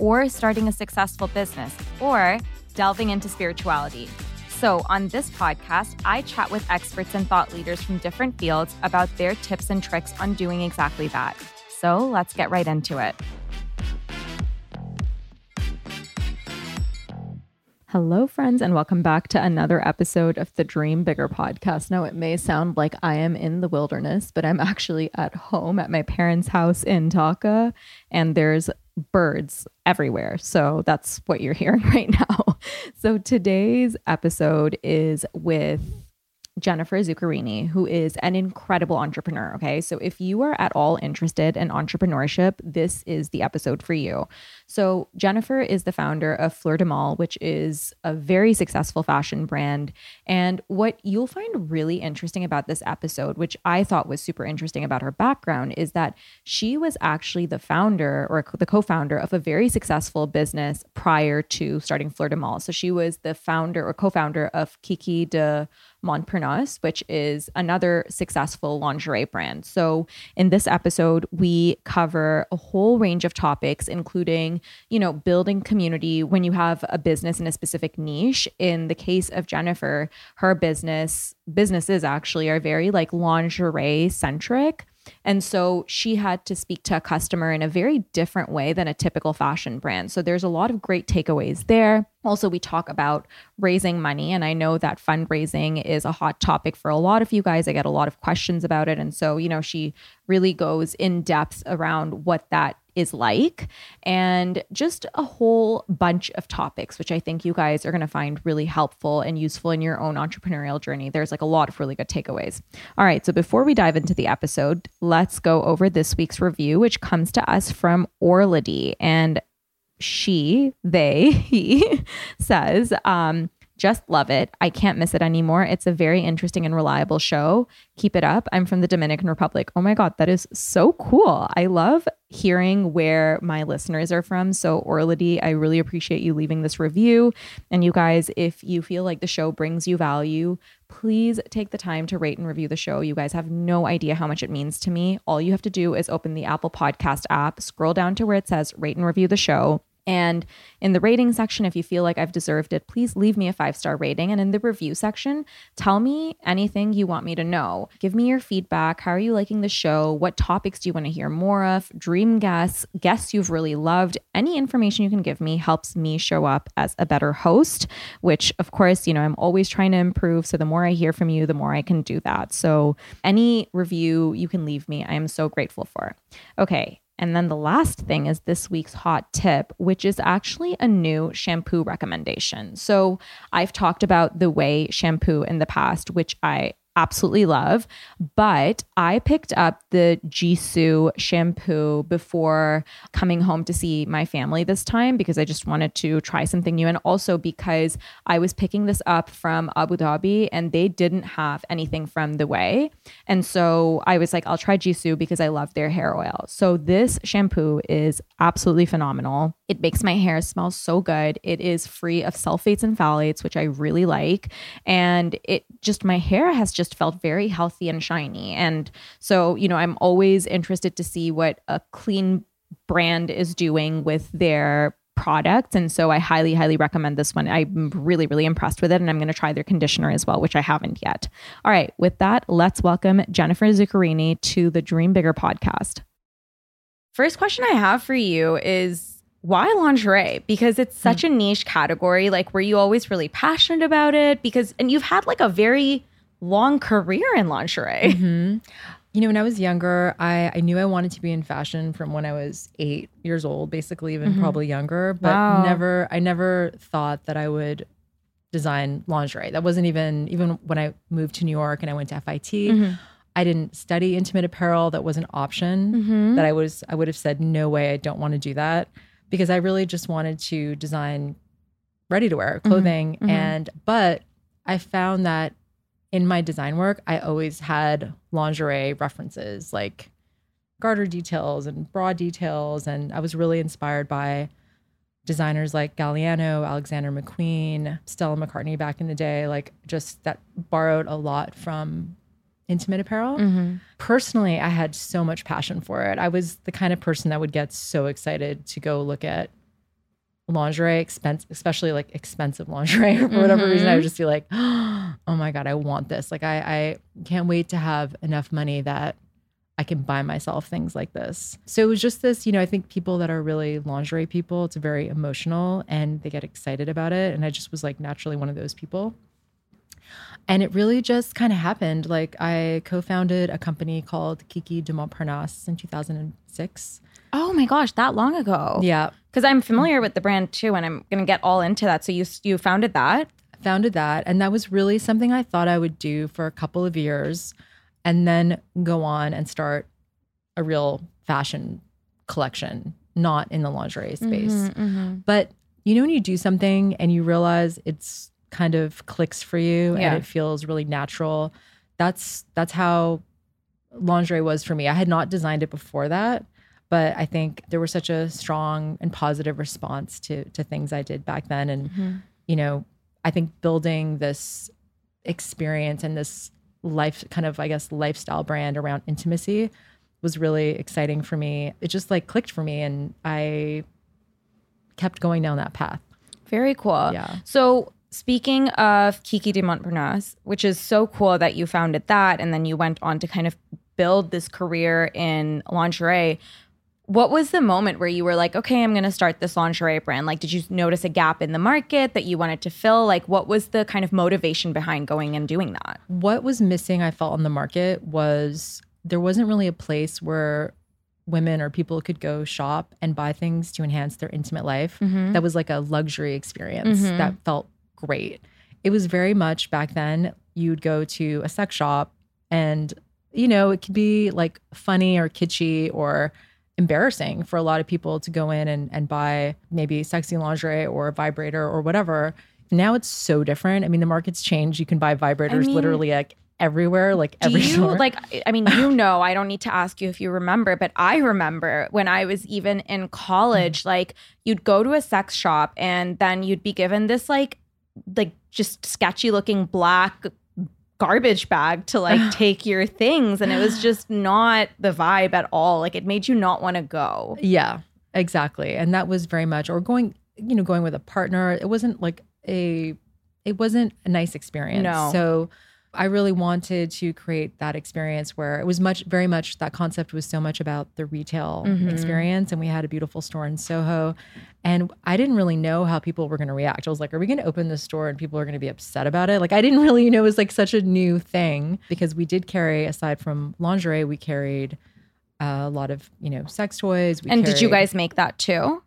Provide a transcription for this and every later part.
or starting a successful business, or delving into spirituality. So, on this podcast, I chat with experts and thought leaders from different fields about their tips and tricks on doing exactly that. So, let's get right into it. Hello, friends, and welcome back to another episode of the Dream Bigger podcast. Now, it may sound like I am in the wilderness, but I'm actually at home at my parents' house in Taka, and there's birds everywhere. So that's what you're hearing right now. So today's episode is with Jennifer Zuccarini, who is an incredible entrepreneur. Okay. So if you are at all interested in entrepreneurship, this is the episode for you. So, Jennifer is the founder of Fleur du Mal, which is a very successful fashion brand. And what you'll find really interesting about this episode, which I thought was super interesting about her background, is that she was actually the founder or the co founder of a very successful business prior to starting Fleur du Mal. So, she was the founder or co founder of Kiki de Montparnasse, which is another successful lingerie brand. So, in this episode, we cover a whole range of topics, including, you know, building community when you have a business in a specific niche. In the case of Jennifer, her business businesses actually are very like lingerie centric. And so she had to speak to a customer in a very different way than a typical fashion brand. So there's a lot of great takeaways there. Also, we talk about raising money, and I know that fundraising is a hot topic for a lot of you guys. I get a lot of questions about it. And so, you know, she really goes in depth around what that is like and just a whole bunch of topics, which I think you guys are going to find really helpful and useful in your own entrepreneurial journey. There's like a lot of really good takeaways. All right. So before we dive into the episode, let's go over this week's review, which comes to us from Orlady. And she, they, he says, um, just love it. I can't miss it anymore. It's a very interesting and reliable show. Keep it up. I'm from the Dominican Republic. Oh my God, that is so cool. I love hearing where my listeners are from. So, Orlady, I really appreciate you leaving this review. And you guys, if you feel like the show brings you value, please take the time to rate and review the show. You guys have no idea how much it means to me. All you have to do is open the Apple Podcast app, scroll down to where it says rate and review the show and in the rating section, if you feel like I've deserved it, please leave me a five star rating. And in the review section, tell me anything you want me to know. Give me your feedback. How are you liking the show? What topics do you want to hear more of? Dream guests, guests you've really loved. Any information you can give me helps me show up as a better host, which, of course, you know, I'm always trying to improve. So the more I hear from you, the more I can do that. So any review you can leave me, I am so grateful for. Okay. And then the last thing is this week's hot tip, which is actually a new shampoo recommendation. So I've talked about the Ouai shampoo in the past, which I absolutely love. But I picked up the Gisou shampoo before coming home to see my family this time because I just wanted to try something new. And also because I was picking this up from Abu Dhabi and they didn't have anything from the Ouai. And so I was like, I'll try Gisou because I love their hair oil. So this shampoo is absolutely phenomenal. It makes my hair smell so good. It is free of sulfates and phthalates, which I really like. And it just, my hair has just felt very healthy and shiny. And so, you know, I'm always interested to see what a clean brand is doing with their products. And so I highly, highly recommend this one. I'm really, really impressed with it. And I'm going to try their conditioner as well, which I haven't yet. All right. With that, let's welcome Jennifer Zuccarini to the Dream Bigger podcast. First question I have for you is why lingerie? Because it's hmm. such a niche category. Like, were you always really passionate about it? Because, and you've had like a very long career in lingerie. Mm-hmm. You know, when I was younger, I, I knew I wanted to be in fashion from when I was eight years old, basically, even Mhm. probably younger. But Wow. never, I never thought that I would design lingerie. That wasn't even even when I moved to New York and I went to FIT. Mhm. I didn't study intimate apparel. That was an option Mhm. that I was I would have said no way. I don't want to do that because I really just wanted to design ready to wear clothing. mhm. And but I found that in my design work, I always had lingerie references like garter details and bra details. And I was really inspired by designers like Galliano, Alexander McQueen, Stella McCartney back in the day, like just that borrowed a lot from intimate apparel. Mhm. Personally, I had so much passion for it. I was the kind of person that would get so excited to go look at lingerie expense especially like expensive lingerie for whatever reason i would mm-hmm. just be like oh my god i want this. Like i i can't wait to have enough money that i can buy myself things like this. So it was just this you know i think people that are really lingerie people it's very emotional and they get excited about it. And i just was like naturally one of those people and it really just kind of happened like i co-founded a company called kiki de montparnasse in 2006 Oh my gosh, that long ago. yeah Because I'm familiar with the brand too, and I'm going to get all into that. So you you founded that. founded that and that was really something i thought i would do for a couple of years and then go on and start a real fashion collection not in the lingerie space Mm-hmm, but you know when you do something and you realize it's kind of clicks for you Yeah. and it feels really natural that's that's how lingerie was for me i had not designed it before that but i think there was such a strong and positive response to to things i did back then and Mm-hmm. you know, I think building this experience and this life kind of, I guess, lifestyle brand around intimacy was really exciting for me. It just like clicked for me and I kept going down that path. Very cool. Yeah. So speaking of Kiki de Montparnasse, which is so cool that you founded that and then you went on to kind of build this career in lingerie. What was the moment where you were like, okay, I'm going to start this lingerie brand? Like, did you notice a gap in the market that you wanted to fill? Like, what was the kind of motivation behind going and doing that? What was missing, I felt, on the market was there wasn't really a place where women or people could go shop and buy things to enhance their intimate life that was like a luxury experience Mhm. that felt great. It was very much back then, you'd go to a sex shop and, you know, it could be like funny or kitschy or embarrassing for a lot of people to go in and, and buy maybe sexy lingerie or a vibrator or whatever. Now it's so different. I mean, the market's changed. You can buy vibrators mean- literally like everywhere, like Do every you store. like I mean you know I don't need to ask you if you remember but I remember when I was even in college mm. like you'd go to a sex shop and then you'd be given this like like just sketchy looking black garbage bag to like take your things and it was just not the vibe at all like it made you not want to go. Yeah, exactly. And that was very much, or going, you know, going with a partner. It wasn't like a, it wasn't a nice experience. No. So I really wanted to create that experience where it was much, very much, that concept was so much about the retail Mhm. experience. And we had a beautiful store in Soho. And I didn't really know how people were going to react. I was like, are we going to open this store and people are going to be upset about it? Like, I didn't really you know it was like such a new thing because we did carry, aside from lingerie, we carried a lot of, you know, sex toys. We And did you guys make that too?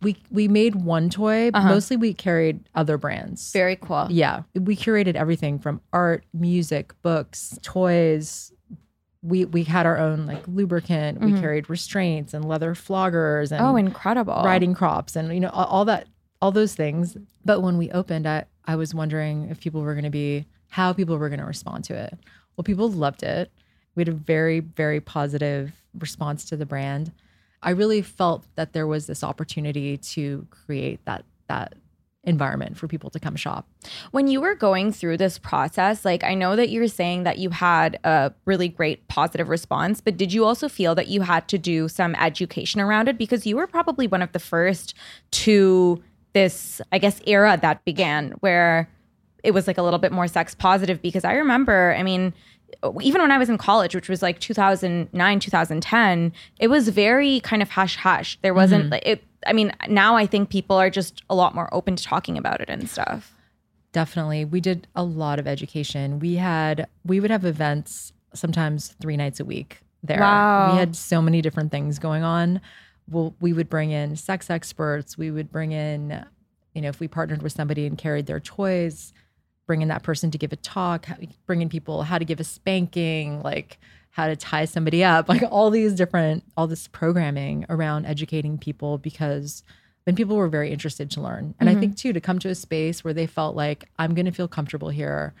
We we made one toy. Uh-huh. Mostly we carried other brands. Very cool. Yeah, we curated everything from art, music, books, toys. We we had our own like lubricant. We carried restraints and leather floggers and Mm-hmm. Oh, incredible. riding crops and you know all, all that all those things. But when we opened, I I was wondering if people were going to be how people were going to respond to it. Well, people loved it. We had a very very positive response to the brand. I really felt that there was this opportunity to create that that environment for people to come shop. When you were going through this process, like I know that you're saying that you had a really great positive response, but did you also feel that you had to do some education around it? Because you were probably one of the first to this, I guess, era that began where it was like a little bit more sex positive. Because I remember, I mean, even when I was in college, which was like 2009, 2010, it was very kind of hush hush. There wasn't like it. I mean, now I think people are just a lot more open to talking about it and stuff. Definitely. We did a lot of education. We had we would have events sometimes 3 nights a week there. Wow. We had so many different things going on. Well, we would bring in sex experts, we would bring in you know, if we partnered with somebody and carried their toys, bring in that person to give a talk, how- bring in people how to give a spanking, like how to tie somebody up, like all these different all this programming around educating people because then people were very interested to learn. And I mm-hmm. think too to come to a space where they felt like I'm going to feel comfortable here.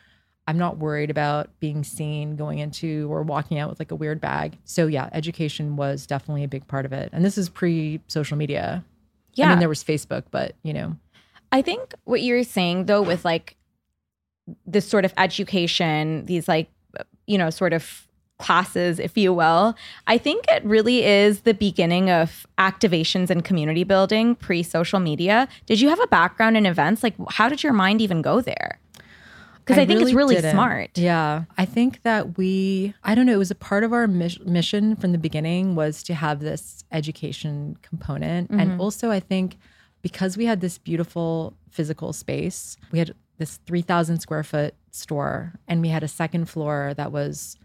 I'm not worried about being seen going into or walking out with like a weird bag. So yeah, education was definitely a big part of it. And this is pre social media. Yeah. I mean there was Facebook, but you know, I think what you're saying though with like this sort of education, these like you know sort of classes if you will, I think it really is the beginning of activations and community building pre-social media. Did you have a background in events? Like how did your mind even go there? Cuz I, think it's really didn't. smart. Yeah. I think that we, I don't know, it was a part of our mis- mission from the beginning was to have this education component. Mm-hmm. And also, I think because we had this beautiful physical space, we had this 3,000 square foot store, and we had a second floor that was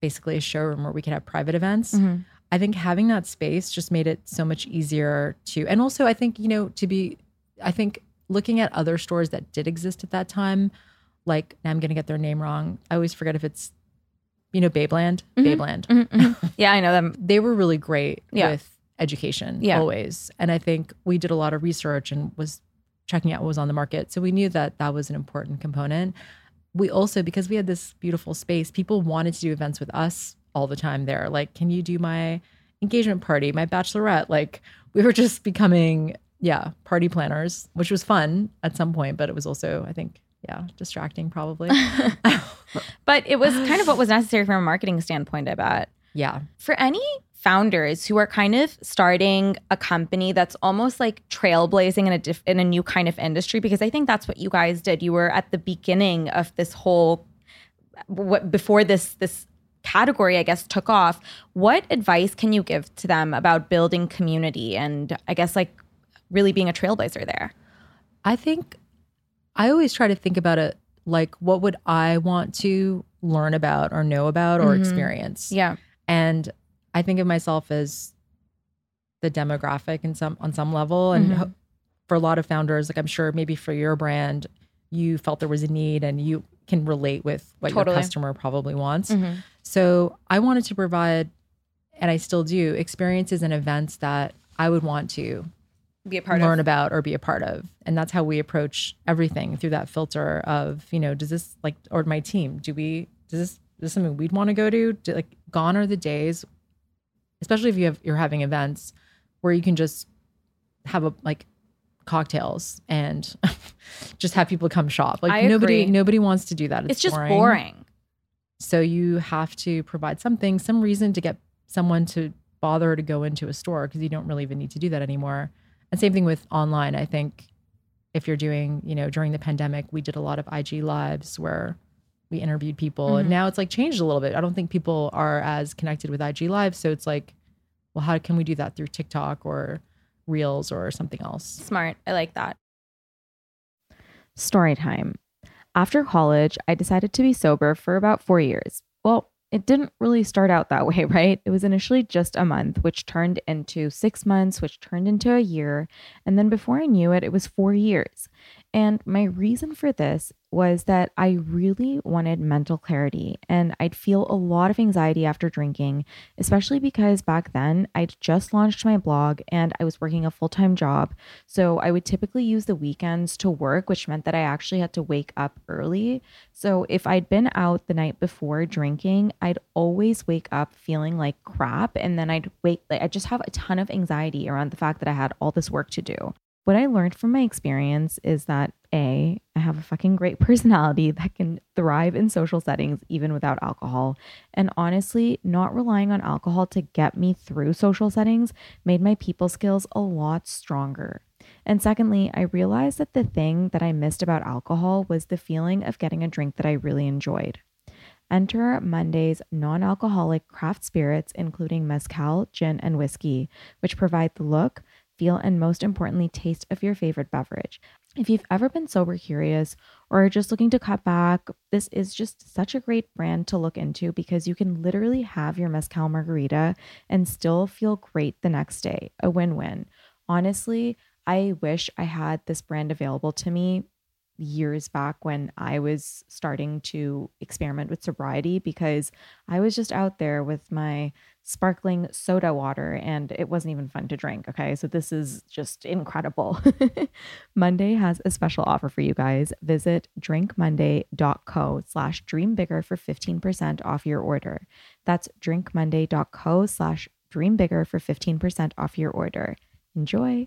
basically a showroom where we could have private events. Mm-hmm. I think having that space just made it so much easier to, and also I think, you know, to be, I think looking at other stores that did exist at that time, like I'm going to get their name wrong. I always forget if it's, you know, Babeland, mm-hmm. Babeland. Mm-hmm. Mm-hmm. Yeah, I know them. They were really great Yeah. with education Yeah. always. And I think we did a lot of research and was checking out what was on the market. So we knew that that was an important component. We also, because we had this beautiful space, people wanted to do events with us all the time there. Like, can you do my engagement party, my bachelorette? Like, we were just becoming, yeah, party planners, which was fun at some point, but it was also, I think, yeah, distracting probably. But it was kind of what was necessary from a marketing standpoint, I bet. yeah. for any founders who are kind of starting a company that's almost like trailblazing in a diff- in a new kind of industry because I think that's what you guys did. You were at the beginning of this whole what before this this category I guess took off. What advice can you give to them about building community and I guess like really being a trailblazer there? I think I always try to think about it like what would I want to learn about or know about or mm-hmm. experience. Yeah. And I think of myself as the demographic in some on some level. And mm-hmm. ho- for a lot of founders like I'm sure maybe for your brand you felt there was a need and you can relate with what Totally. your customer probably wants. Mm-hmm. So I wanted to provide and I still do experiences and events that I would want to Be a part learn of about or be a part of. And that's how we approach everything through that filter of you know does this like or my team do we does this is this something we'd want to go to? Do, like gone are the days especially if you have you're having events where you can just have a like cocktails and just have people come shop like I nobody agree. nobody wants to do that it's, it's just boring. so you have to provide something, some reason to get someone to bother to go into a store because you don't really even need to do that anymore. And same thing with online. I think if you're doing, you know, during the pandemic, we did a lot of IG lives where we interviewed people and mm-hmm. now it's like changed a little bit. I don't think people are as connected with IG live So it's like, well, how can we do that through TikTok or Reels or something else? Smart. I like that. Story time. After college, I decided to be sober for about four years. Well, it didn't really start out that way, right? It was initially just a month, which turned into six months, which turned into a year. And then before I knew it, it was four years. And my reason for this was that I really wanted mental clarity and I'd feel a lot of anxiety after drinking, especially because back then I'd just launched my blog and I was working a full time job. So I would typically use the weekends to work, which meant that I actually had to wake up early. So if I'd been out the night before drinking, I'd always wake up feeling like crap. And then I'd wake, like, I just have a ton of anxiety around the fact that I had all this work to do. What I learned from my experience is that A, I have a fucking great personality that can thrive in social settings even without alcohol. And honestly, not relying on alcohol to get me through social settings made my people skills a lot stronger. And secondly, I realized that the thing that I missed about alcohol was the feeling of getting a drink that I really enjoyed. Enter Monday's non alcoholic craft spirits, including mezcal, gin, and whiskey, which provide the look, feel, and most importantly, taste of your favorite beverage. If you've ever been sober curious or are just looking to cut back, this is just such a great brand to look into because you can literally have your mezcal margarita and still feel great the next day. A win win. Honestly, I wish I had this brand available to me years back when I was starting to experiment with sobriety because I was just out there with my sparkling soda water and it wasn't even fun to drink. Okay. So this is just incredible. Monday has a special offer for you guys. Visit drinkmonday.co slash dream bigger for 15% off your order. That's drinkmonday.co slash dream bigger for 15% off your order. Enjoy.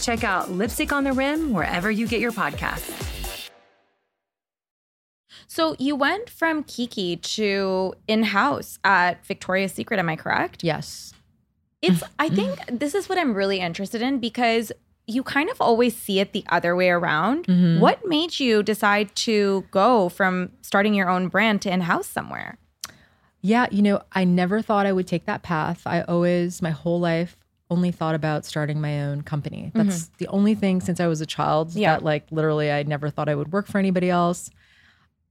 Check out Lipstick on the Rim wherever you get your podcasts. So you went from Kiki to in-house at Victoria's Secret, am I correct? Yes. It's I think this is what I'm really interested in because you kind of always see it the other way around. Mhm. What made you decide to go from starting your own brand to in-house somewhere? Yeah, you know, I never thought I would take that path. I always, my whole life, only thought about starting my own company. That's mm-hmm. the only thing since I was a child Yeah. that, like, literally, I never thought I would work for anybody else.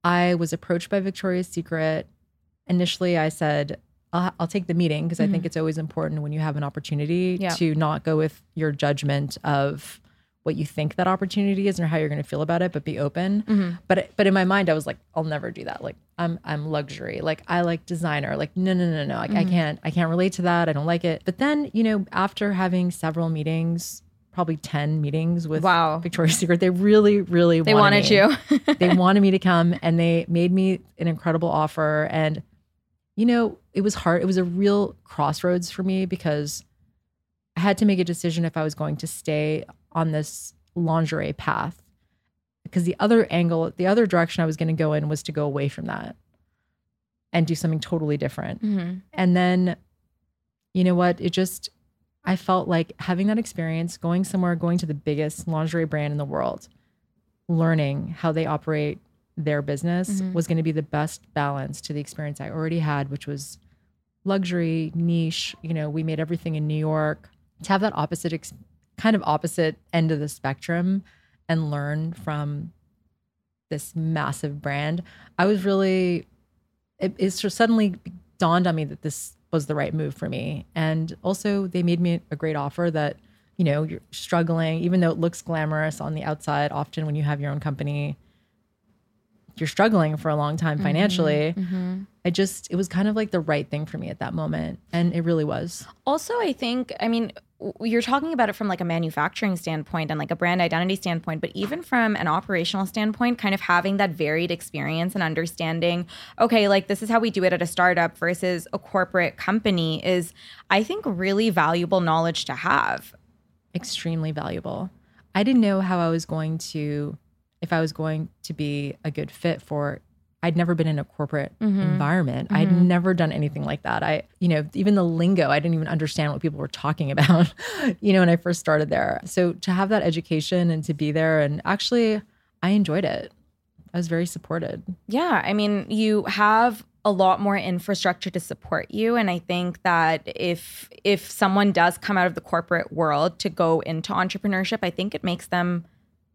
I was approached by Victoria's Secret. Initially, I said, I'll, I'll take the meeting because I think mm-hmm. it's always important when you have an opportunity Yeah. to not go with your judgment of what you think that opportunity is and how you're going to feel about it, but be open. Mm-hmm. But but in my mind, I was like, I'll never do that. Like I'm I'm luxury. Like I like designer. Like no no no no. Like I mm-hmm. can't I can't relate to that. I don't like it. But then you know after having several meetings, probably ten meetings with Wow. Victoria's Secret, they really really They wanted me. you. they wanted me to come and they made me an incredible offer and you know it was hard it was a real crossroads for me because i had to make a decision if i was going to stay on this lingerie path because the other angle the other direction i was going to go in was to go away from that and do something totally different Mhm. and then you know what it just i felt like having that experience going somewhere going to the biggest lingerie brand in the world learning how they operate their business Mhm. was going to be the best balance to the experience I already had, which was luxury niche. You know, we made everything in New York. To have that opposite, ex- kind of opposite end of the spectrum and learn from this massive brand, I was really, it, it just suddenly dawned on me that this was the right move for me. And also, they made me a great offer that, you know, you're struggling, even though it looks glamorous on the outside, often when you have your own company, you're struggling for a long time Mm-hmm, financially. I just, it was kind of like the right thing for me at that moment. And it really was. Also, I think, I mean, you're talking about it from like a manufacturing standpoint and like a brand identity standpoint, but even from an operational standpoint, kind of having that varied experience and understanding, okay, like this is how we do it at a startup versus a corporate company is, I think, really valuable knowledge to have. extremely valuable. I didn't know how I was going to, if I was going to be a good fit for. I'd never been in a corporate mm-hmm. environment. I'd mm-hmm. never done anything like that. I, you know, even the lingo, I didn't even understand what people were talking about, you know, when I first started there. So to have that education and to be there, and actually, I enjoyed it. I was very supported. Yeah, I mean, you have a lot more infrastructure to support you and I think that if if someone does come out of the corporate world to go into entrepreneurship, I think it makes them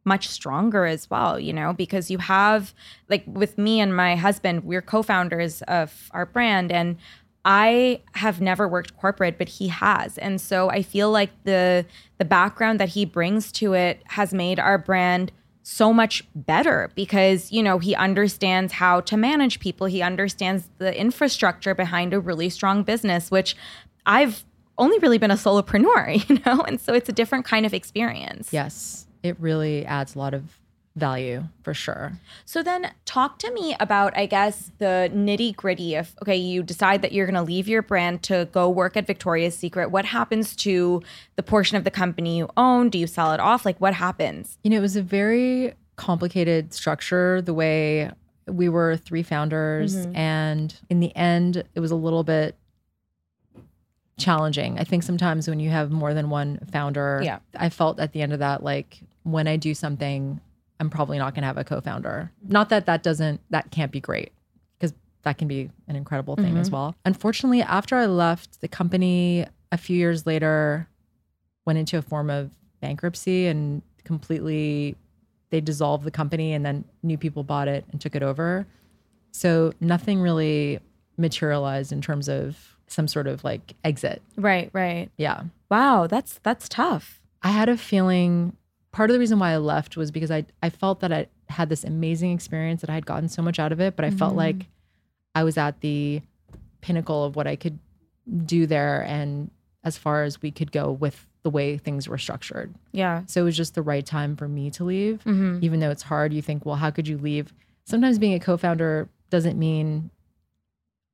much stronger as well, you know, because you have like with me and my husband, we're co-founders of our brand and I have never worked corporate, but he has. And so I feel like the the background that he brings to it has made our brand so much better because you know he understands how to manage people. He understands the infrastructure behind a really strong business which i've only really been a solopreneur you know? And so it's a different kind of experience. Yes, it really adds a lot of value for sure. so then talk to me about i guess the nitty gritty of okay you decide that you're going to leave your brand to go work at victoria's secret what happens to the portion of the company you own do you sell it off like what happens You know, it was a very complicated structure the way we were three founders. Mm-hmm. And in the end, it was a little bit challenging. I think sometimes when you have more than one founder, Yeah. I felt at the end of that, like when I do something, I'm probably not going to have a co founder. Not that that doesn't, that can't be great because that can be an incredible thing as mm-hmm. well. Unfortunately, after I left the company a few years later, went into a form of bankruptcy and completely they dissolved the company and then new people bought it and took it over. So nothing really materialized in terms of some sort of like exit. right right Yeah. wow that's that's tough I had a feeling part of the reason why I left was because I I felt that I had this amazing experience that I had gotten so much out of it, but I felt like I was at the pinnacle of what I could do there and as far as we could go with the way things were structured. yeah So it was just the right time for me to leave. Mhm. Even though it's hard, you think, well, how could you leave? Sometimes being a co-founder doesn't mean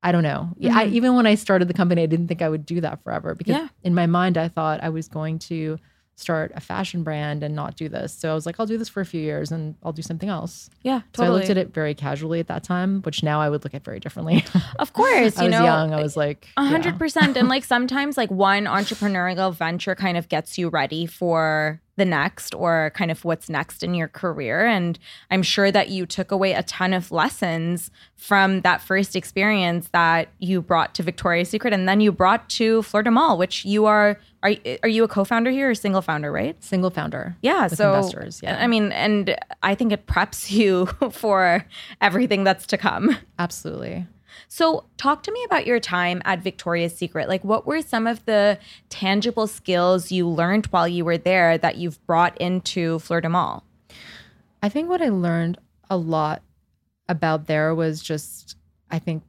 I don't know. Yeah, I, Mhm. even when I started the company, I didn't think I would do that forever because Yeah. in my mind, I thought I was going to start a fashion brand and not do this. So I was like, I'll do this for a few years and I'll do something else. yeah totally. So I looked at it very casually at that time, which now I would look at very differently. of course I you was know young. I was like, yeah. hundred percent. And like sometimes like one entrepreneurial venture kind of gets you ready for the next or kind of what's next in your career. And I'm sure that you took away a ton of lessons from that first experience that you brought to Victoria's Secret and then you brought to Fleur du Mal, which you are are are you a co-founder here or single founder, right? single founder. Yeah, with so investors. Yeah, I mean, and I think it preps you for everything that's to come. absolutely. So, talk to me about your time at Victoria's Secret. Like, what were some of the tangible skills you learned while you were there that you've brought into Fleur du Mal? I think what I learned a lot about there was just, I think,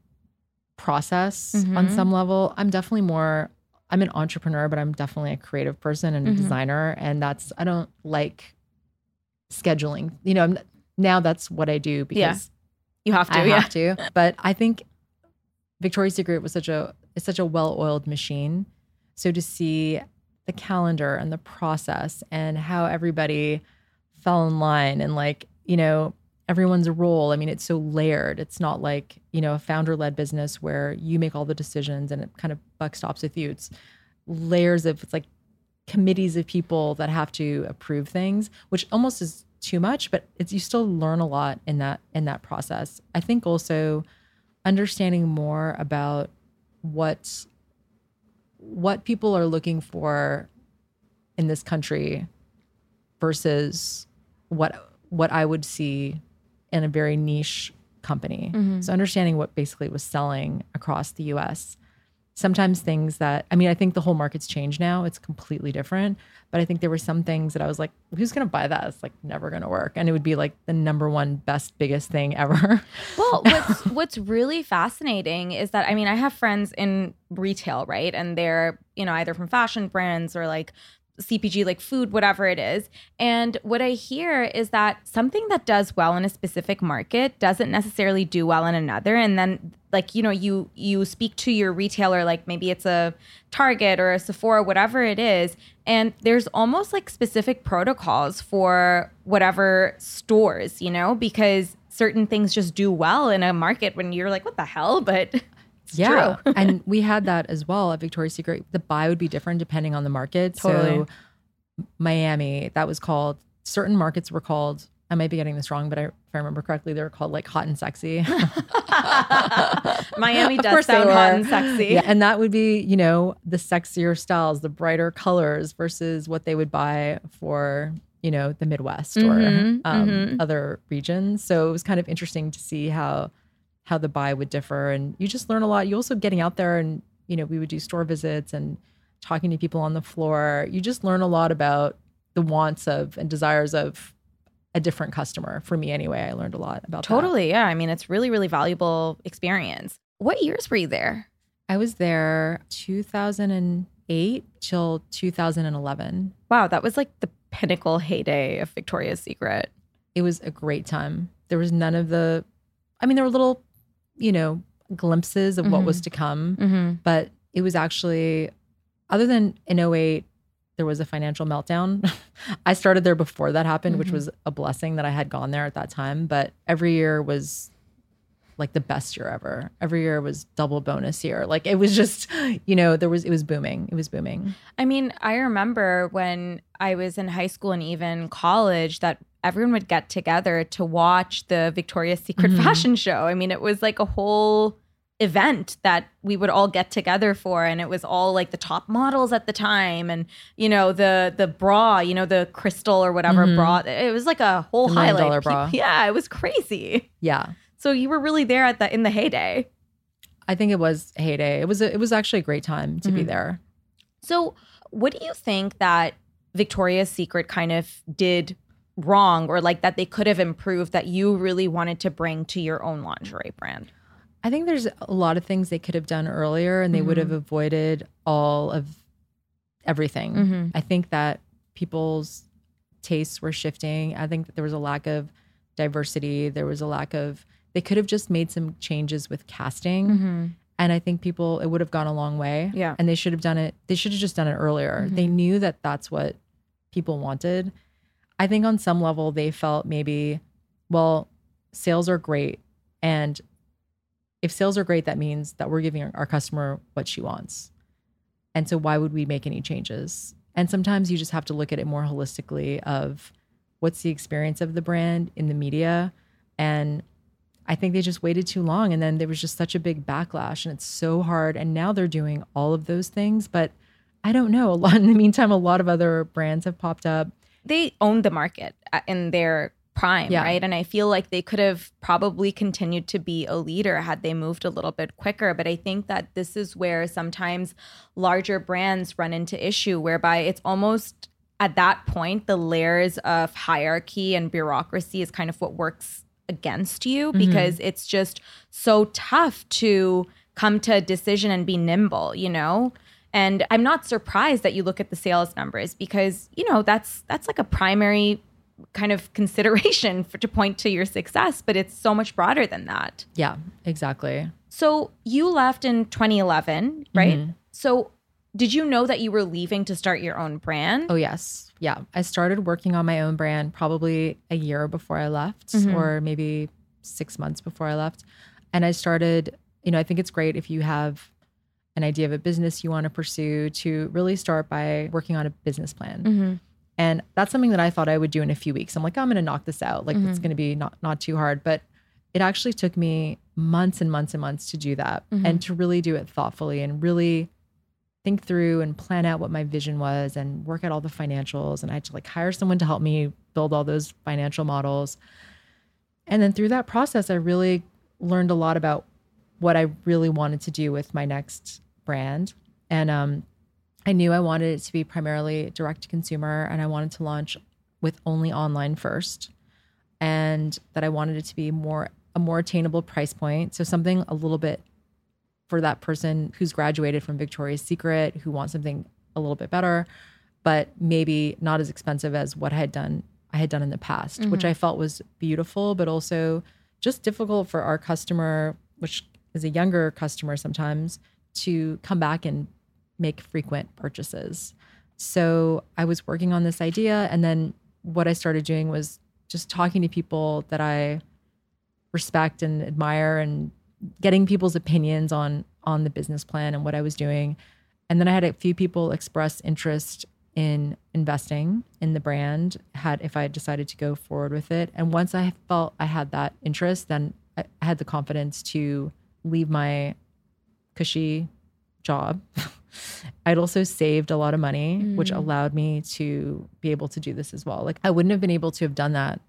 process on Mhm. some level. I'm definitely more, I'm an entrepreneur, but I'm definitely a creative person and a Mhm. designer. And that's, I don't like scheduling. You know, I'm, now that's what I do because Yeah. You have to, I yeah. have to. But I think Victoria's Secret was such a it's such a well-oiled machine. So to see the calendar and the process and how everybody fell in line and like, you know, everyone's role. I mean, it's so layered. It's not like, you know, a founder-led business where you make all the decisions and it kind of buck stops with you. It's layers of it's like committees of people that have to approve things, which almost is too much, but it's you still learn a lot in that in that process. I think also understanding more about what what people are looking for in this country versus what what I would see in a very niche company. Mhm. So understanding what basically was selling across the US. Sometimes things that I mean, I think the whole market's changed now. It's completely different. But I think there were some things that I was like, who's gonna buy that? It's like never gonna work. And it would be like the number one best, biggest thing ever. Well, what's what's really fascinating is that I mean, I have friends in retail, right? And they're, you know, either from fashion brands or like CPG, like food, whatever it is. And what I hear is that something that does well in a specific market doesn't necessarily do well in another. And then like, you know, you you speak to your retailer, like maybe it's a Target or a Sephora, whatever it is, and there's almost like specific protocols for whatever stores, you know, because certain things just do well in a market when you're like, what the hell? But yeah. true. and we had that as well at Victoria's Secret. The buy would be different depending on the market. Totally. So Miami, that was called certain markets were called I might be getting this wrong, but I, if I remember correctly, they were called like hot and sexy. Miami Of does course sound hot and sexy. Yeah, and that would be, you know, the sexier styles, the brighter colors versus what they would buy for, you know, the Midwest Mhm, or um, mhm. other regions. So it was kind of interesting to see how how the buy would differ, and you just learn a lot. You also getting out there, and you know, we would do store visits and talking to people on the floor. You just learn a lot about the wants of and desires of a different customer. For me, anyway, I learned a lot about that. Totally. Yeah. I mean, it's really, really valuable experience. What years were you there? I was there 2008 till 2011. Wow, that was like the pinnacle heyday of Victoria's Secret. It was a great time. There was none of the, I mean, there were little, you know, glimpses of what was Mhm. to come, Mhm. but it was actually, other than in 08, there was a financial meltdown. I started there before that happened, which Mhm. was a blessing that I had gone there at that time. But every year was like the best year ever. Every year was double bonus year. Like it was just, you know, there was, it was booming. It was booming. I mean, I remember when I was in high school and even college that everyone would get together to watch the Victoria's Secret Mhm. fashion show. I mean, it was like a whole event that we would all get together for and it was all like the top models at the time and you know the the bra you know the crystal or whatever Mhm. bra it was like a whole The highlight dollar bra. yeah it was crazy Yeah. so you were really there at the in the heyday I think it was heyday. It was a, it was actually a great time to be Mhm. there. So, what do you think that Victoria's Secret kind of did wrong or like that they could have improved that you really wanted to bring to your own lingerie brand? I think there's a lot of things they could have done earlier and they would have avoided all of everything. Mhm. I think that people's tastes were shifting. I think that there was a lack of diversity. There was a lack of they could have just made some changes with casting. Mhm. And I think people it would have gone a long way. Yeah. And they should have done it they should have just done it earlier. Mhm. They knew that that's what people wanted. I think on some level they felt maybe well, sales are great and if sales are great that means that we're giving our- customer what she wants. And so why would we make any changes? And sometimes you just have to look at it more holistically of what's the experience of the brand in the media and I think they just waited too long and then there was just such a big backlash and it's so hard and now they're doing all of those things but I don't know a lot in the meantime a lot of other brands have popped up. They owned the market uh, in their prime, Yeah. right? And I feel like they could have probably continued to be a leader had they moved a little bit quicker. But I think that this is where sometimes larger brands run into issue whereby it's almost at that point the layers of hierarchy and bureaucracy is kind of what works against you Mhm. because it's just so tough to come to a decision and be nimble, you know? And I'm not surprised that you look at the sales numbers because, you know, that's that's like a primary kind of consideration for to point to your success, but it's so much broader than that. Yeah, exactly. So you left in 2011, right? Mhm. So did you know that you were leaving to start your own brand? Oh, yes. Yeah. I started working on my own brand probably a year before I left, Mhm. or maybe six months before I left. And I started, you know, I think it's great if you have an idea of a business you want to pursue to really start by working on a business plan. Mhm. And that's something that I thought I would do in a few weeks. I'm like, I'm going to knock this out. Like, it's Mhm. going to be not, not too hard. But it actually took me months and months and months to do that Mhm. and to really do it thoughtfully and really think through and plan out what my vision was and work out all the financials and I had to like hire someone to help me build all those financial models. And then through that process I really learned a lot about what I really wanted to do with my next brand. And um I knew I wanted it to be primarily direct to consumer and I wanted to launch with only online first and that I wanted it to be more a more attainable price point. So something a little bit for that person who's graduated from Victoria's Secret, who wants something a little bit better, but maybe not as expensive as what I had done I had done in the past, which Mhm. I felt was beautiful, but also just difficult for our customer, which is a younger customer sometimes, to come back and make frequent purchases. So I was working on this idea. And then what I started doing was just talking to people that I respect and admire and getting people's opinions on on the business plan and what I was doing. And then I had a few people express interest in investing in the brand had if I had decided to go forward with it. And once I felt I had that interest, then I I had the confidence to leave my cushy job. I'd also saved a lot of money, which Mm. allowed me to be able to do this as well. Like I wouldn't have been able to have done that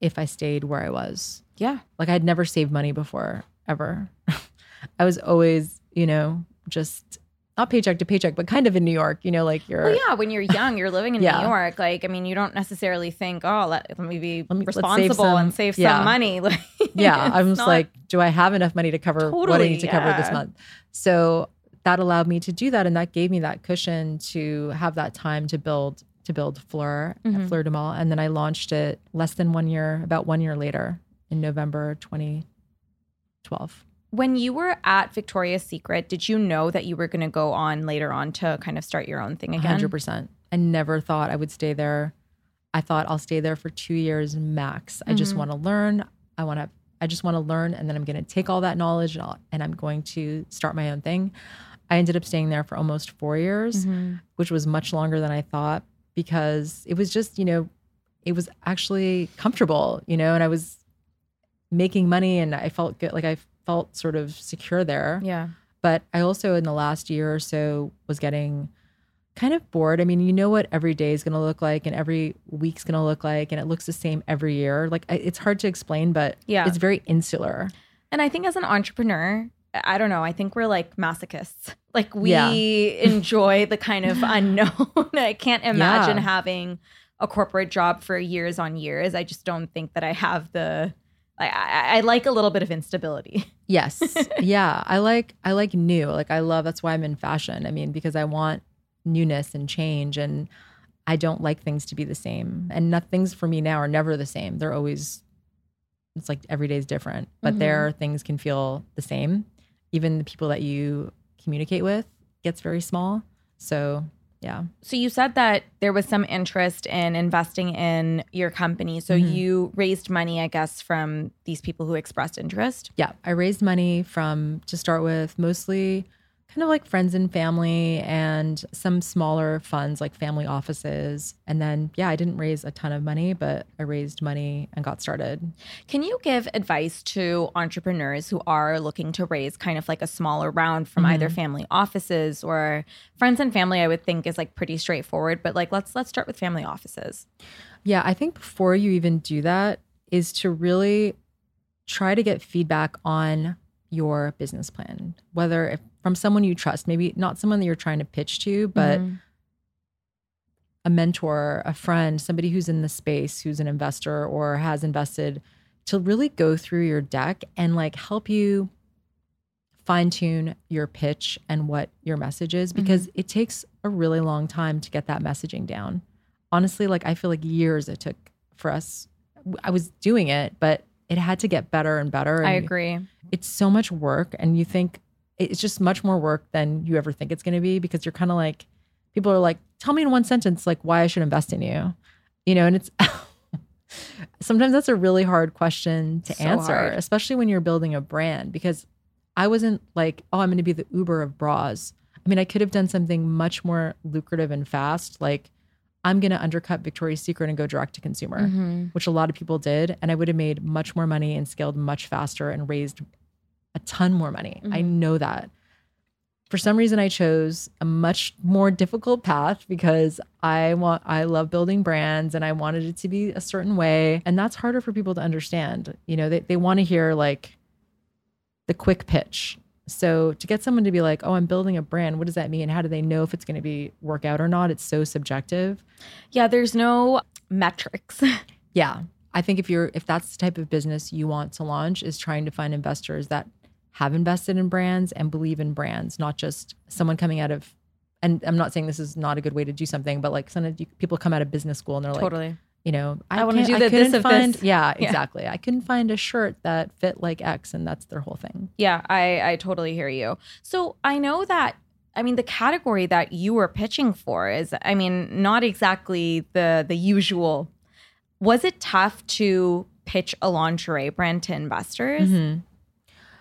if I stayed where I was. Yeah. Like I'd never saved money before, ever. I was always, you know, just not paycheck to paycheck, but kind of in New York, you know, like you're Well, yeah, when you're young, you're living in Yeah. New York. Like, I mean, you don't necessarily think, oh, let, let me be Let me- let's save responsible some- and save yeah. some money. Like, yeah i'm just not- like do i have enough money to cover what i need to cover this month so that allowed me to do that and that gave me that cushion to have that time to build to build fleur Mhm. at fleur du mal and then i launched it less than one year about one year later in november 2012 when you were at Victoria's Secret, did you know that you were going to go on later on to kind of start your own thing again? 100% i never thought i would stay there i thought i'll stay there for two years max i just Mhm. want to learn i want to i just want to learn and then i'm going to take all that knowledge and, I'll, and i'm going to start my own thing i ended up staying there for almost four years Mhm. which was much longer than i thought because it was just you know it was actually comfortable you know and i was making money and i felt good like i felt sort of secure there Yeah. but I also, in the last year or so, was getting kind of bored. I mean, you know what every day is going to look like and every week's going to look like, and it looks the same every year. Like, it's hard to explain, but Yeah. it's very insular. And I think as an entrepreneur, I don't know, I think we're like masochists. Like we Yeah. enjoy the kind of unknown. I can't imagine Yeah. having a corporate job for years on years. I just don't think that I have the I, I, I like a little bit of instability. Yes. yeah. I like, I like new. Like, I love, that's why I'm in fashion. I mean, because I want newness and change. And I don't like things to be the same. And not, things for me now are never the same. They're always, it's like every day is different, but Mhm. there things can feel the same. Even the people that you communicate with gets very small. So, yeah. So you said that there was some interest in investing in your company. So Mhm. you raised money, I guess, from these people who expressed interest. Yeah, I raised money from to start with mostly kind of like friends and family and some smaller funds like family offices. And then yeah, I didn't raise a ton of money, but I raised money and got started. Can you give advice to entrepreneurs who are looking to raise kind of like a smaller round from either Mhm. family offices or friends and family? I would think is like pretty straightforward, but like let's let's start with family offices. Yeah, I think before you even do that is to really try to get feedback on your business plan, whether if, from someone you trust, maybe not someone that you're trying to pitch to, but Mhm. a mentor, a friend, somebody who's in the space, who's an investor or has invested, to really go through your deck and like help you fine tune your pitch and what your message is because it takes a really long time to get that messaging down. Honestly, like I feel like years it took for us. I was doing it, but it had to get better and better. I agree. It's so much work, and you think it's just much more work than you ever think it's going to be because you're kind of like, people are like, tell me in one sentence, like why I should invest in you, you know, and it's sometimes that's a really hard question to So answer, hard. especially when you're building a brand because I wasn't like, oh, I'm going to be the Uber of bras. I mean, I could have done something much more lucrative and fast, like I'm going to undercut Victoria's Secret and go direct to consumer, Mhm. which a lot of people did, and I would have made much more money and scaled much faster and raised a ton more money. I Mhm. know that. For some reason I chose a much more difficult path because I want I love building brands and I wanted it to be a certain way and that's harder for people to understand. You know, they they want to hear like the quick pitch. So to get someone to be like, "Oh, I'm building a brand. What does that mean? How do they know if it's going to be work out or not?" It's so subjective. Yeah, there's no metrics. Yeah. I think if you're if that's the type of business you want to launch is trying to find investors that have invested in brands and believe in brands, not just someone coming out of and I'm not saying this is not a good way to do something, but like sometimes you, people come out of business school and they're like, Totally. You know, I wanna do the this couldn't of find, this. Yeah, Yeah. exactly. I couldn't find a shirt that fit like X, and that's their whole thing. Yeah, I I totally hear you. So I know that I mean the category that you were pitching for is I mean not exactly the the usual. Was it tough to pitch a lingerie brand to investors? Mhm.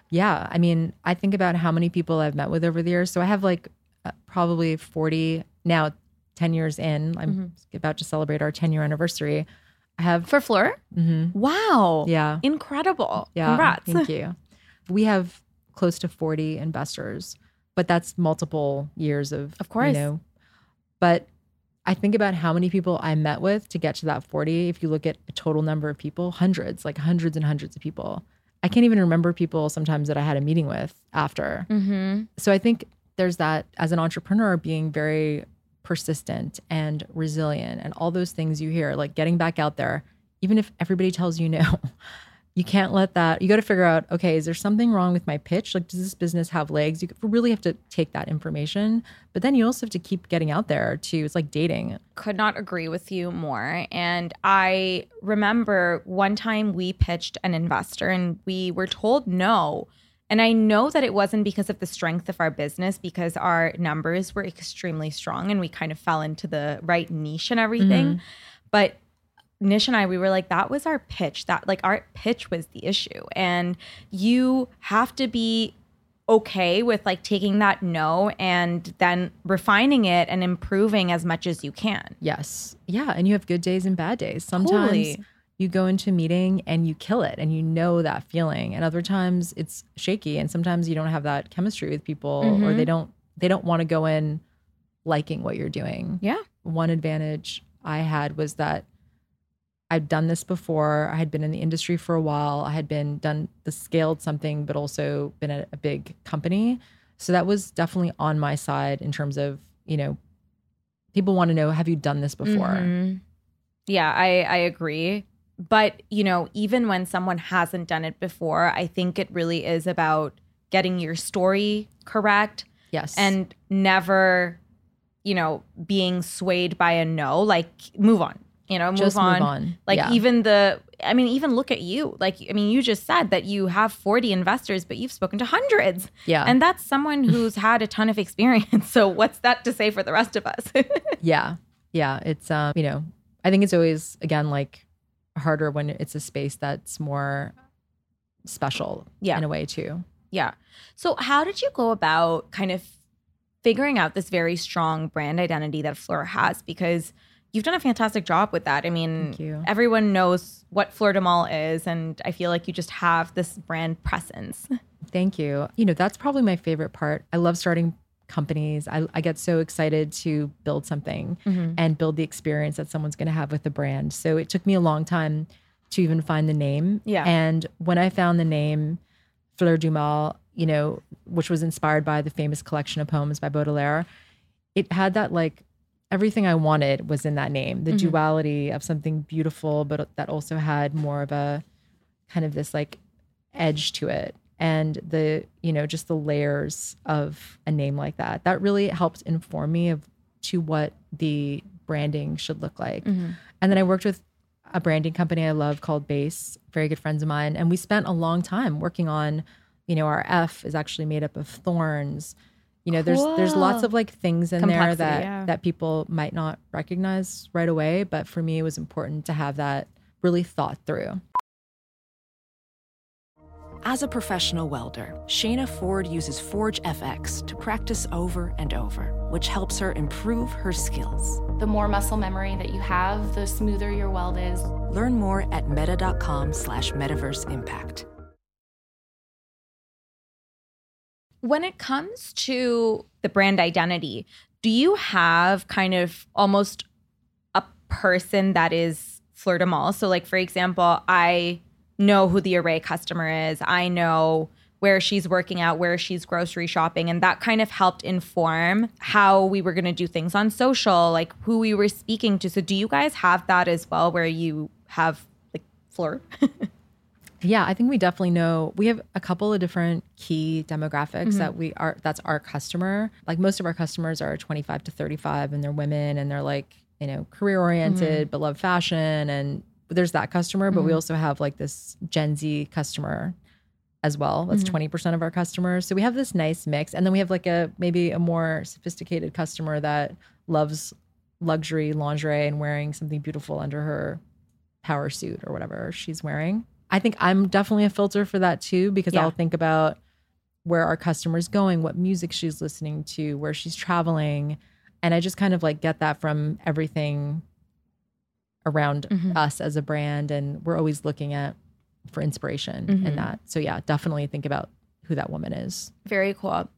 Yeah, I mean, I think about how many people I've met with over the years. So I have like uh, probably 40 now, 10 years in. I'm about to celebrate our 10 year anniversary. I have For Fleur? Mhm. Wow. Yeah. Incredible. Yeah. Congrats. Thank you. We have close to 40 investors, but that's multiple years of, Of course. you know, but I think about how many people I met with to get to that 40. If you look at a total number of people, hundreds, like hundreds and hundreds of people. I can't even remember people sometimes that I had a meeting with after. Mm-hmm. So I think there's that as an entrepreneur being very persistent and resilient and all those things you hear, like getting back out there, even if everybody tells you no. You can't let that. You got to figure out, okay, is there something wrong with my pitch? Like, does this business have legs? You really have to take that information, but then you also have to keep getting out there too. It's like dating. could not agree with you more. And I remember one time we pitched an investor and we were told no. And I know that it wasn't because of the strength of our business, because our numbers were extremely strong and we kind of fell into the right niche and everything. Mhm. But Nish and I, we were like, that was our pitch. That like our pitch was the issue. And you have to be okay with like taking that no and then refining it and improving as much as you can. Yes. Yeah. And you have good days and bad days. Sometimes Totally. You go into a meeting and you kill it and you know that feeling. And other times it's shaky and sometimes you don't have that chemistry with people or Mhm. they don't they don't want to go in liking what you're doing. Yeah. One advantage I had was that I'd done this before. I had been in the industry for a while. I had been done the scaled something, but also been at a big company. So that was definitely on my side in terms of, you know, people want to know, have you done this before? Mhm. Yeah, I I agree. But, you know, even when someone hasn't done it before, I think it really is about getting your story correct Yes. and never, you know, being swayed by a no, like move on. You know, move Just move on. on. Like Yeah. even the I mean, even look at you. Like, I mean, you just said that you have 40 investors, but you've spoken to hundreds. Yeah. And that's someone who's had a ton of experience. So what's that to say for the rest of us? yeah. Yeah. It's, um, you know, I think it's always, again, like harder when it's a space that's more special Yeah. in a way too. Yeah. So, how did you go about kind of figuring out this very strong brand identity that Fleur has? Because you've done a fantastic job with that. I mean, everyone knows what Fleur du Mal is, and I feel like you just have this brand presence. Thank you. You know, that's probably my favorite part. I love starting companies. I, I get so excited to build something Mhm. and build the experience that someone's going to have with the brand. So it took me a long time to even find the name. Yeah. And when I found the name Fleur du Mal, you know, which was inspired by the famous collection of poems by Baudelaire, it had that like everything I wanted was in that name. The Mhm. duality of something beautiful, but that also had more of a kind of this like edge to it and the you know just the layers of a name like that. That really helped inform me of to what the branding should look like. Mhm. and then i worked with a branding company i love called base very good friends of mine. And we spent a long time working on you know our f is actually made up of thorns. You know there's there's lots of like things in there that yeah. that people might not recognize right away but for me it was important to have that really thought through As a professional welder, Shayna Ford uses Forge FX to practice over and over, which helps her improve her skills. The more muscle memory that you have, the smoother your weld is. Learn more at meta.com slash metaverse impact. when it comes to the brand identity, do you have kind of almost a person that is fleur du mal? So, like, for example, I know who the Arrae customer is, I know where she's working out, where she's grocery shopping. And that kind of helped inform how we were going to do things on social, like who we were speaking to. So, do you guys have that as well, where you have like Fleur? Yeah, I think we definitely know. We have a couple of different key demographics Mhm. that we are that's our customer. Like most of our customers are 25 to 35 and they're women and they're like, you know, career oriented Mhm. but love fashion and there's that customer, but we Mhm. also have like this Gen Z customer as well. That's Mhm. 20% of our customers. So we have this nice mix and then we have like a maybe a more sophisticated customer that loves luxury lingerie and wearing something beautiful under her power suit or whatever she's wearing. I think I'm definitely a filter for that too because Yeah. I'll think about where our customer's going, what music she's listening to, where she's traveling, and I just kind of like get that from everything around Mhm. us as a brand and we're always looking at for inspiration Mhm. in that. So yeah, definitely think about who that woman is. Very cool.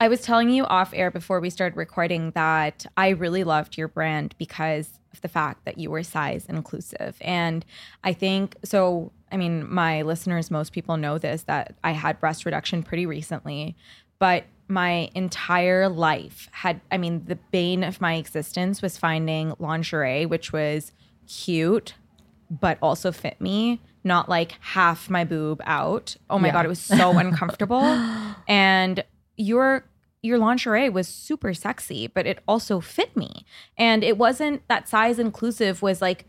I was telling you off air before we started recording that I really loved your brand because of the fact that you were size inclusive. And I think so. I mean, my listeners, most people know this that I had breast reduction pretty recently, but my entire life had, I mean, the bane of my existence was finding lingerie, which was cute, but also fit me, not like half my boob out. Oh my Yeah. God, it was so uncomfortable. And your your lingerie was super sexy, but it also fit me. And it wasn't that size inclusive was like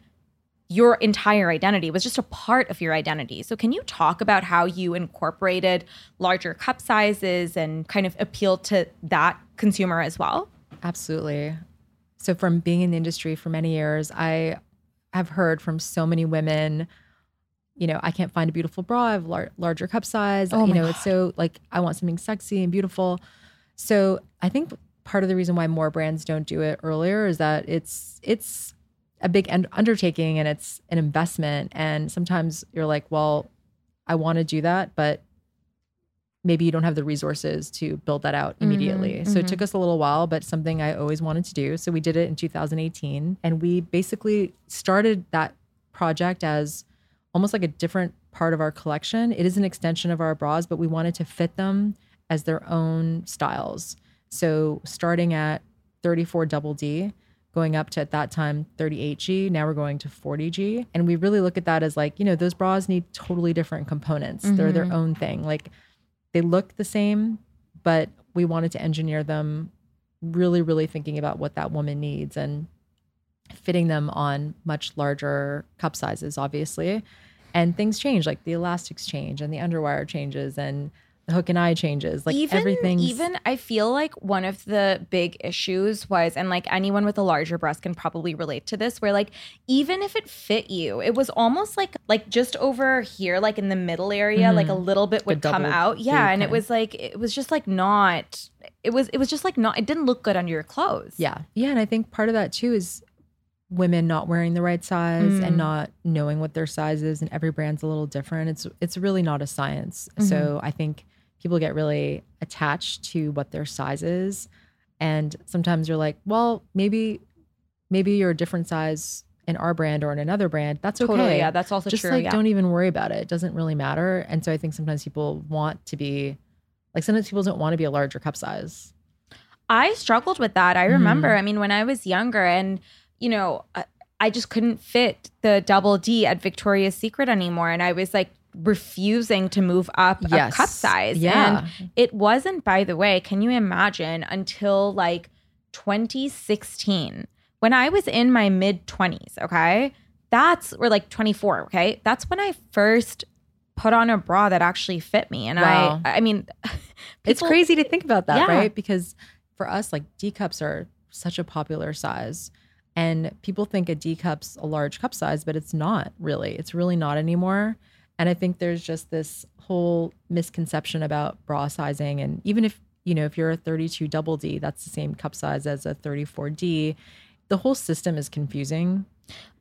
your entire identity. Was just a part of your identity. So can you talk about how you incorporated larger cup sizes and kind of appealed to that consumer as well? Absolutely. So, from being in the industry for many years, I have heard from so many women, you know, I can't find a beautiful bra. I have lar- larger cup size. Oh you know, it's so like I want something sexy and beautiful. So, I think part of the reason why more brands don't do it earlier is that it's it's a big un- undertaking and it's an investment. And sometimes you're like, well, I want to do that, but maybe you don't have the resources to build that out immediately. Mhm, So it mhm. took us a little while, but something I always wanted to do. So we did it in 2018 and we basically started that project as almost like a different part of our collection. It is an extension of our bras, but we wanted to fit them as their own styles. So starting at 34 double D, going up to at that time 38G, now we're going to 40G. And we really look at that as like, you know, those bras need totally different components. They're their Mhm. own thing. Like they look the same, but we wanted to engineer them really, really thinking about what that woman needs and fitting them on much larger cup sizes, obviously. And things change, like the elastics change and the underwire changes and hook and eye changes. Like even, everything. Even I feel like one of the big issues was, and like anyone with a larger breast can probably relate to this, where like even if it fit you, it was almost like like just over here, like in the middle area, like a little bit would come out. Yeah, and it was like it was just like not. It was it was just like not. It didn't look good under your clothes. Yeah. Yeah. And I think part of that too is women not wearing the right size Mm. and not knowing what their size is and every brand's a little different. It's it's really not a science. So I think people get really attached to what their size is. And sometimes you're like, well, maybe maybe you're a different size in our brand or in another brand. That's okay. Totally, yeah, that's also Just true, like yeah. don't even worry about it. It doesn't really matter. And so I think sometimes people want to be like sometimes people don't want to be a larger cup size. I struggled with that. I remember, Mhm. I mean, when I was younger and, you know, I, I just couldn't fit the double D at Victoria's Secret anymore. And I was like refusing to move up a cup size. Yeah. And it wasn't, by the way, can you imagine, until like 2016, when I was in my mid 20s, okay? That's, or like 24, okay? That's when I first put on a bra that actually fit me. And Wow. I, I mean, it's crazy to think about that, Yeah. right? Because for us, like D cups are such a popular size. And people think a D cup's a large cup size, but it's not really. It's really not anymore. And I think there's just this whole misconception about bra sizing. And even if, you know, if you're a 32 double D, that's the same cup size as a 34D. The whole system is confusing.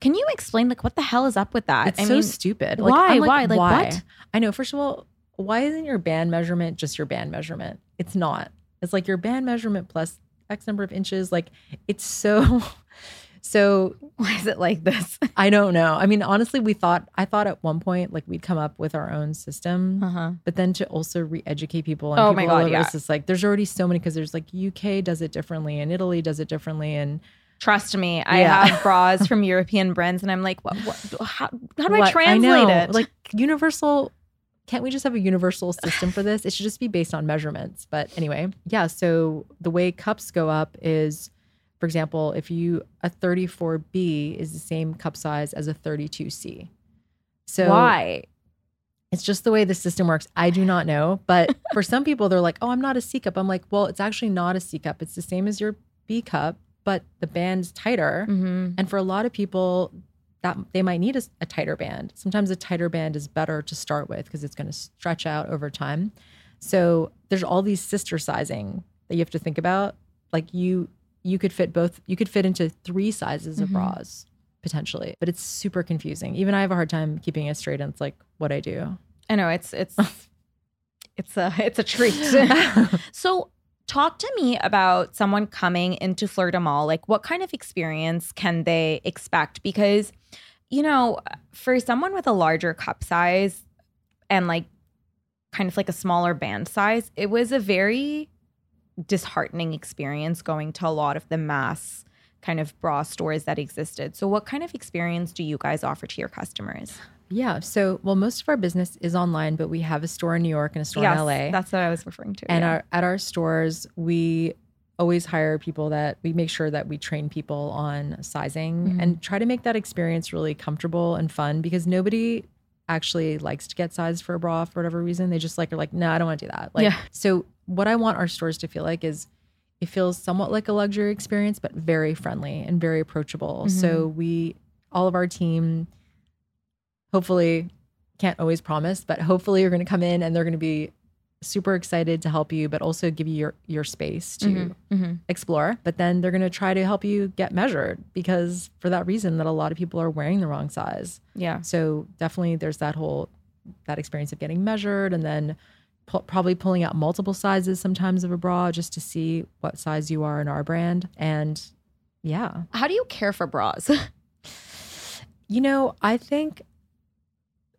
Can you explain like what the hell is up with that? It's I so mean, stupid. Why? I'm why? Like why? what? I know. First of all, why isn't your band measurement just your band measurement? It's not. It's like your band measurement plus X number of inches. Like it's so so why is it like this? I don't know. I mean, honestly, we thought I thought at one point like we'd come up with our own system, Uh-huh. but then to also re-educate people and Oh people my all God, over, yeah. it's just like there's already so many because there's like UK does it differently and Italy does it differently and Trust me, I Yeah. have bras from European brands, and I'm like, what? what how, how do I translate know. it? Like universal. Can't we just have a universal system for this? It should just be based on measurements. But anyway, yeah. So the way cups go up is, for example, if you a 34B is the same cup size as a 32C. So why? It's just the way the system works. I do not know. But for some people, they're like, oh, I'm not a C cup. I'm like, well, it's actually not a C cup. It's the same as your B cup, but the band's tighter. Mhm. And for a lot of people, that they might need a, a tighter band. Sometimes a tighter band is better to start with because it's going to stretch out over time. So there's all these sister sizing that you have to think about. Like you, you could fit both. You could fit into three sizes of Mhm. bras potentially, but it's super confusing. Even I have a hard time keeping it straight. And it's like what I do. I know it's it's it's a it's a treat. so talk to me about someone coming into Fleur mall Like what kind of experience can they expect? Because, you know, for someone with a larger cup size and like kind of like a smaller band size, it was a very disheartening experience going to a lot of the mass kind of bra stores that existed. So what kind of experience do you guys offer to your customers? Yeah. So, well, most of our business is online, but we have a store in New York and a store Yes, in LA. That's what I was referring to. and yeah. our at our stores, we always hire people that we make sure that we train people on sizing Mhm. and try to make that experience really comfortable and fun because nobody actually likes to get sized for a bra for whatever reason. They just like are like, no, I don't want to do that. Like, Yeah. so what I want our stores to feel like is it feels somewhat like a luxury experience, but very friendly and very approachable. So mm-hmm. we, all of our team, hopefully, can't always promise, but hopefully you're going to come in and they're going to be super excited to help you, but also give you your your space to Mhm, mhm. explore. But then they're going to try to help you get measured because for that reason that a lot of people are wearing the wrong size. Yeah. So definitely there's that whole that experience of getting measured and then pu- probably pulling out multiple sizes sometimes of a bra just to see what size you are in our brand and yeah. How do you care for bras? You know, I think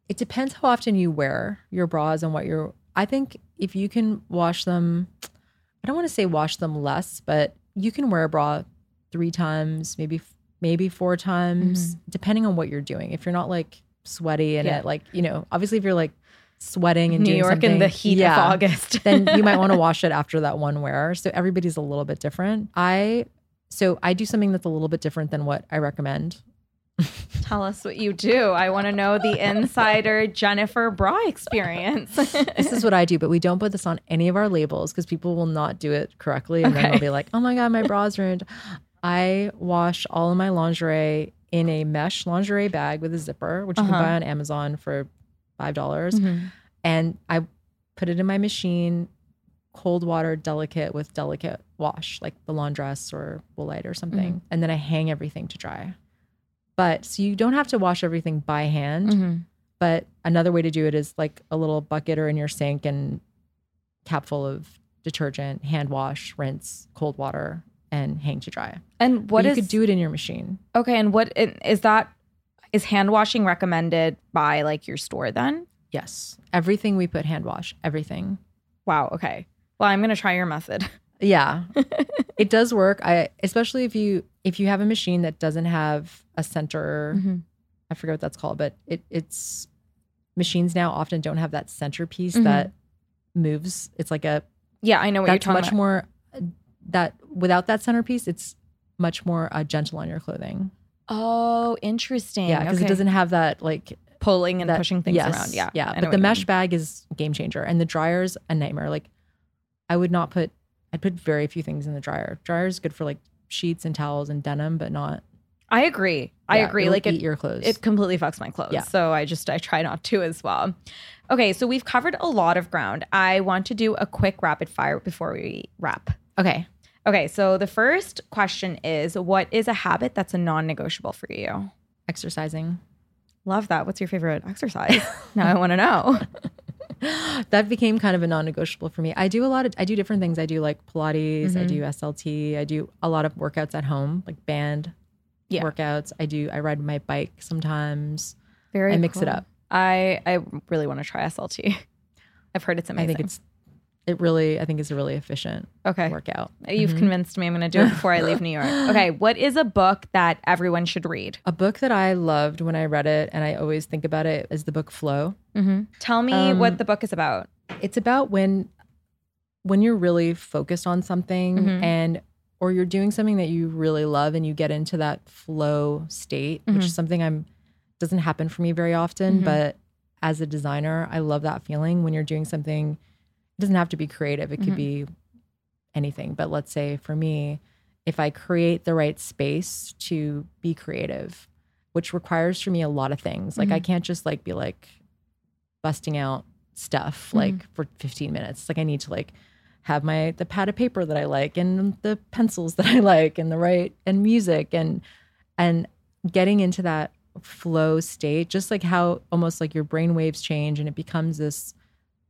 it depends how often you wear your bras and what you're. I think if you can wash them, I don't want to say wash them less, but you can wear a bra three times, maybe maybe four times, mm-hmm. depending on what you're doing. If you're not like sweaty and Yeah. it like you know, obviously if you're like sweating and New doing York in the heat of August. then you might want to wash it after that one wear. So everybody's a little bit different. I so I do something that's a little bit different than what I recommend. Tell us what you do. I want to know the insider Jennifer bra experience. this is what I do, but we don't put this on any of our labels because people will not do it correctly. And then Okay. they'll be like, oh my God, my bra's ruined. I wash all of my lingerie in a mesh lingerie bag with a zipper, which you Uh-huh. can buy on Amazon for $5. dollars Mhm. And I put it in my machine, cold water, delicate with delicate wash, like the laundress or Woolite or something. Mhm. And then I hang everything to dry. But so you don't have to wash everything by hand. Mhm. But another way to do it is like a little bucket or in your sink and cap full of detergent, hand wash, rinse, cold water, and hang to dry. And But what you could do it in your machine. okay? And what is that? Is hand washing recommended by like your store then? Yes. Everything we put hand wash, everything. Wow. Okay. Well, I'm gonna try your method. Yeah. it does work. I especially if you if you have a machine that doesn't have a center Mhm. I forget what that's called, but it it's machines now often don't have that centerpiece Mhm. that moves. It's like a Yeah, I know what you're that's talking much about. more uh, that without that centerpiece, it's much more uh, gentle on your clothing. Oh, interesting. Yeah, because Okay. it doesn't have that like pulling and that- pushing things yes, around. Yeah, yeah. But the mesh mean. bag is game changer, and the dryer's a nightmare. Like, I would not put. I'd put very few things in the dryer. Dryer's good for like sheets and towels and denim, but not. I agree. I Yeah, agree. Like eat it, your clothes. It completely fucks my clothes. Yeah. So I just I try not to as well. Okay, so we've covered a lot of ground. I want to do a quick rapid fire before we wrap. Okay. Okay, so the first question is what is a habit that's a non-negotiable for you? Exercising. Love that. What's your favorite exercise? now I want to know. that became kind of a non-negotiable for me. I do a lot of I do different things. I do like Pilates, I Mhm. do SLT, I do a lot of workouts at home, like band Yeah. workouts. I do I ride my bike sometimes. Very I mix it up. I I really want to try SLT. I've heard it's I amazing. think it's it really I think is a really efficient Okay. workout. You've Mhm. convinced me. I'm going to do it before I leave New York. Okay, what is a book that everyone should read? A book that I loved when I read it and I always think about it is the book Flow. Mm-hmm. Tell me Um, what the book is about. It's about when when you're really focused on something Mhm. and or you're doing something that you really love and you get into that flow state, which Mhm. is something I'm doesn't happen for me very often, Mhm. but as a designer, I love that feeling when you're doing something doesn't have to be creative. It could Mhm. be anything, but let's say for me, if I create the right space to be creative, which requires for me a lot of things. Like I Mhm. can't just like be like busting out stuff Mhm. like for 15 minutes. Like I need to like have my the pad of paper that I like and the pencils that I like and the right and music and and getting into that flow state just like how almost like your brain waves change and it becomes this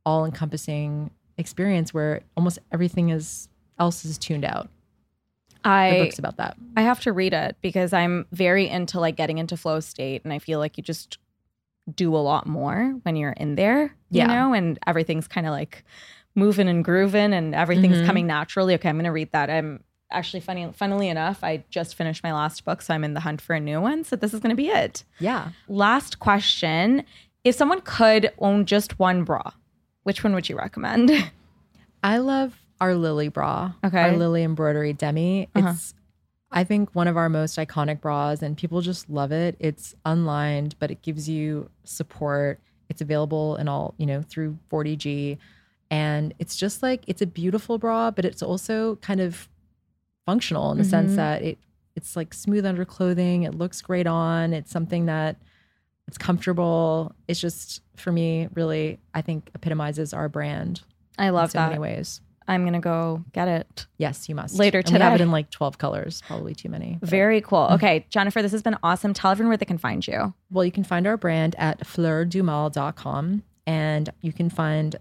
all encompassing experience where almost everything is else is tuned out. I the book's about that. I have to read it because I'm very into like getting into flow state and I feel like you just do a lot more when you're in there, you Yeah. know, and everything's kind of like moving and grooving and everything's Mhm. coming naturally. Okay, I'm going to read that. I'm actually funny funnily enough, I just finished my last book, so I'm in the hunt for a new one, so this is going to be it. Yeah. Last question, if someone could own just one bra, which one would you recommend? I love our Lily bra. Okay. Our Lily embroidery demi. Uh-huh. It's I think one of our most iconic bras and people just love it. It's unlined, but it gives you support. It's available in all, you know, through 40G. And it's just like it's a beautiful bra, but it's also kind of functional in the sense Mhm. that it it's like smooth under clothing. It looks great on. It's something that it's comfortable. It's just for me really I think epitomizes our brand. I love in so that. many ways. I'm going to go get it. Yes, you must. Later And we have it in like 12 colors, probably too many. but- Very cool. Mm. Okay, Jennifer, this has been awesome. Tell everyone where they can find you. Well, you can find our brand at fleurdumal.com and you can find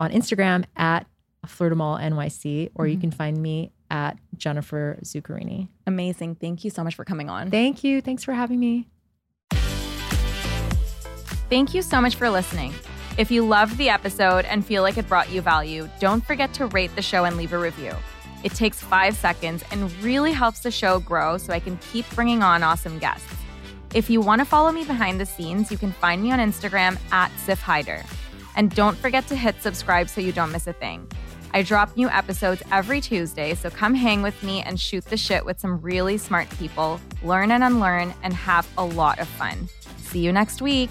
on Instagram at fleurdumal NYC or you Mhm. can find me at Jennifer Zuccarini. Amazing. Thank you so much for coming on. Thank you. Thanks for having me. Thank you so much for listening. If you loved the episode and feel like it brought you value, don't forget to rate the show and leave a review. It takes five seconds and really helps the show grow so I can keep bringing on awesome guests. If you want to follow me behind the scenes, you can find me on Instagram at Siff Haider. And don't forget to hit subscribe so you don't miss a thing. I drop new episodes every Tuesday, so come hang with me and shoot the shit with some really smart people, learn and unlearn, and have a lot of fun. See you next week.